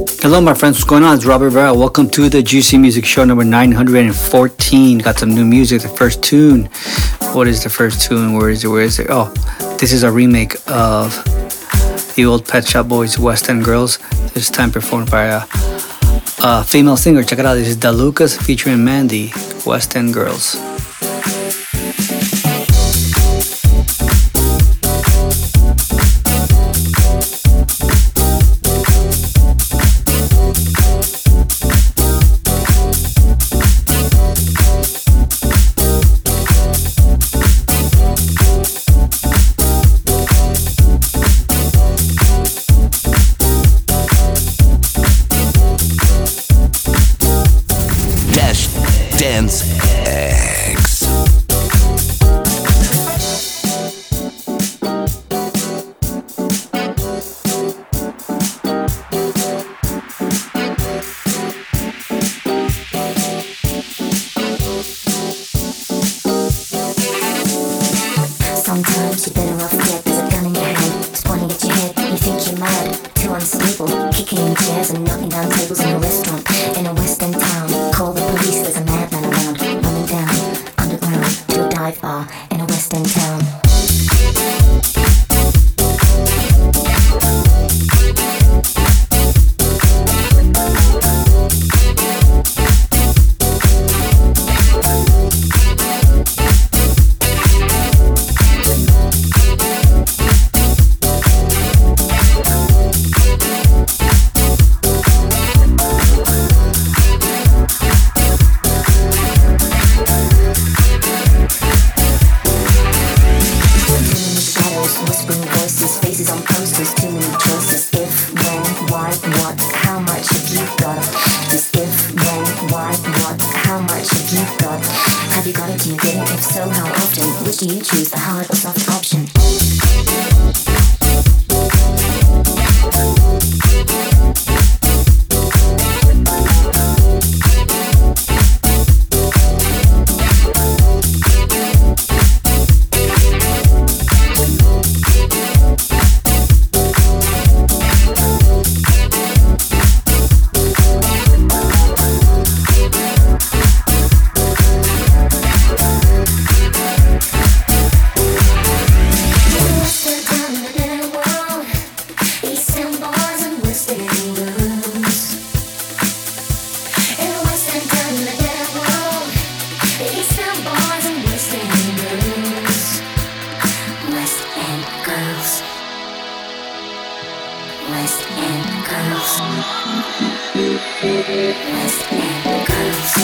Hello, my friends. What's going on? It's Robbie Rivera. Welcome to the Juicy Music Show number 914. Got some new music. The first tune. What is the first tune? Where is it? Where is it? Oh, this is a remake of the old Pet Shop Boys West End Girls. This time performed by a, a female singer. Check it out. This is Da Lukas featuring Mandy, West End Girls. Dance X. Sometimes you better off dead. There's a gun in your hand, It's trying to get your head. You think you're mad, too unstable, kicking in chairs and knocking down tables in a restaurant in a western town. Call the police. There's a spaces on posters, too many choices. If, when, why, what, how much have you got? This if, when, why, what, how much have you got? Have you got it? Do you get it? If so, how often? Which do you choose, the hard or soft option? West End Girls. West End Girls.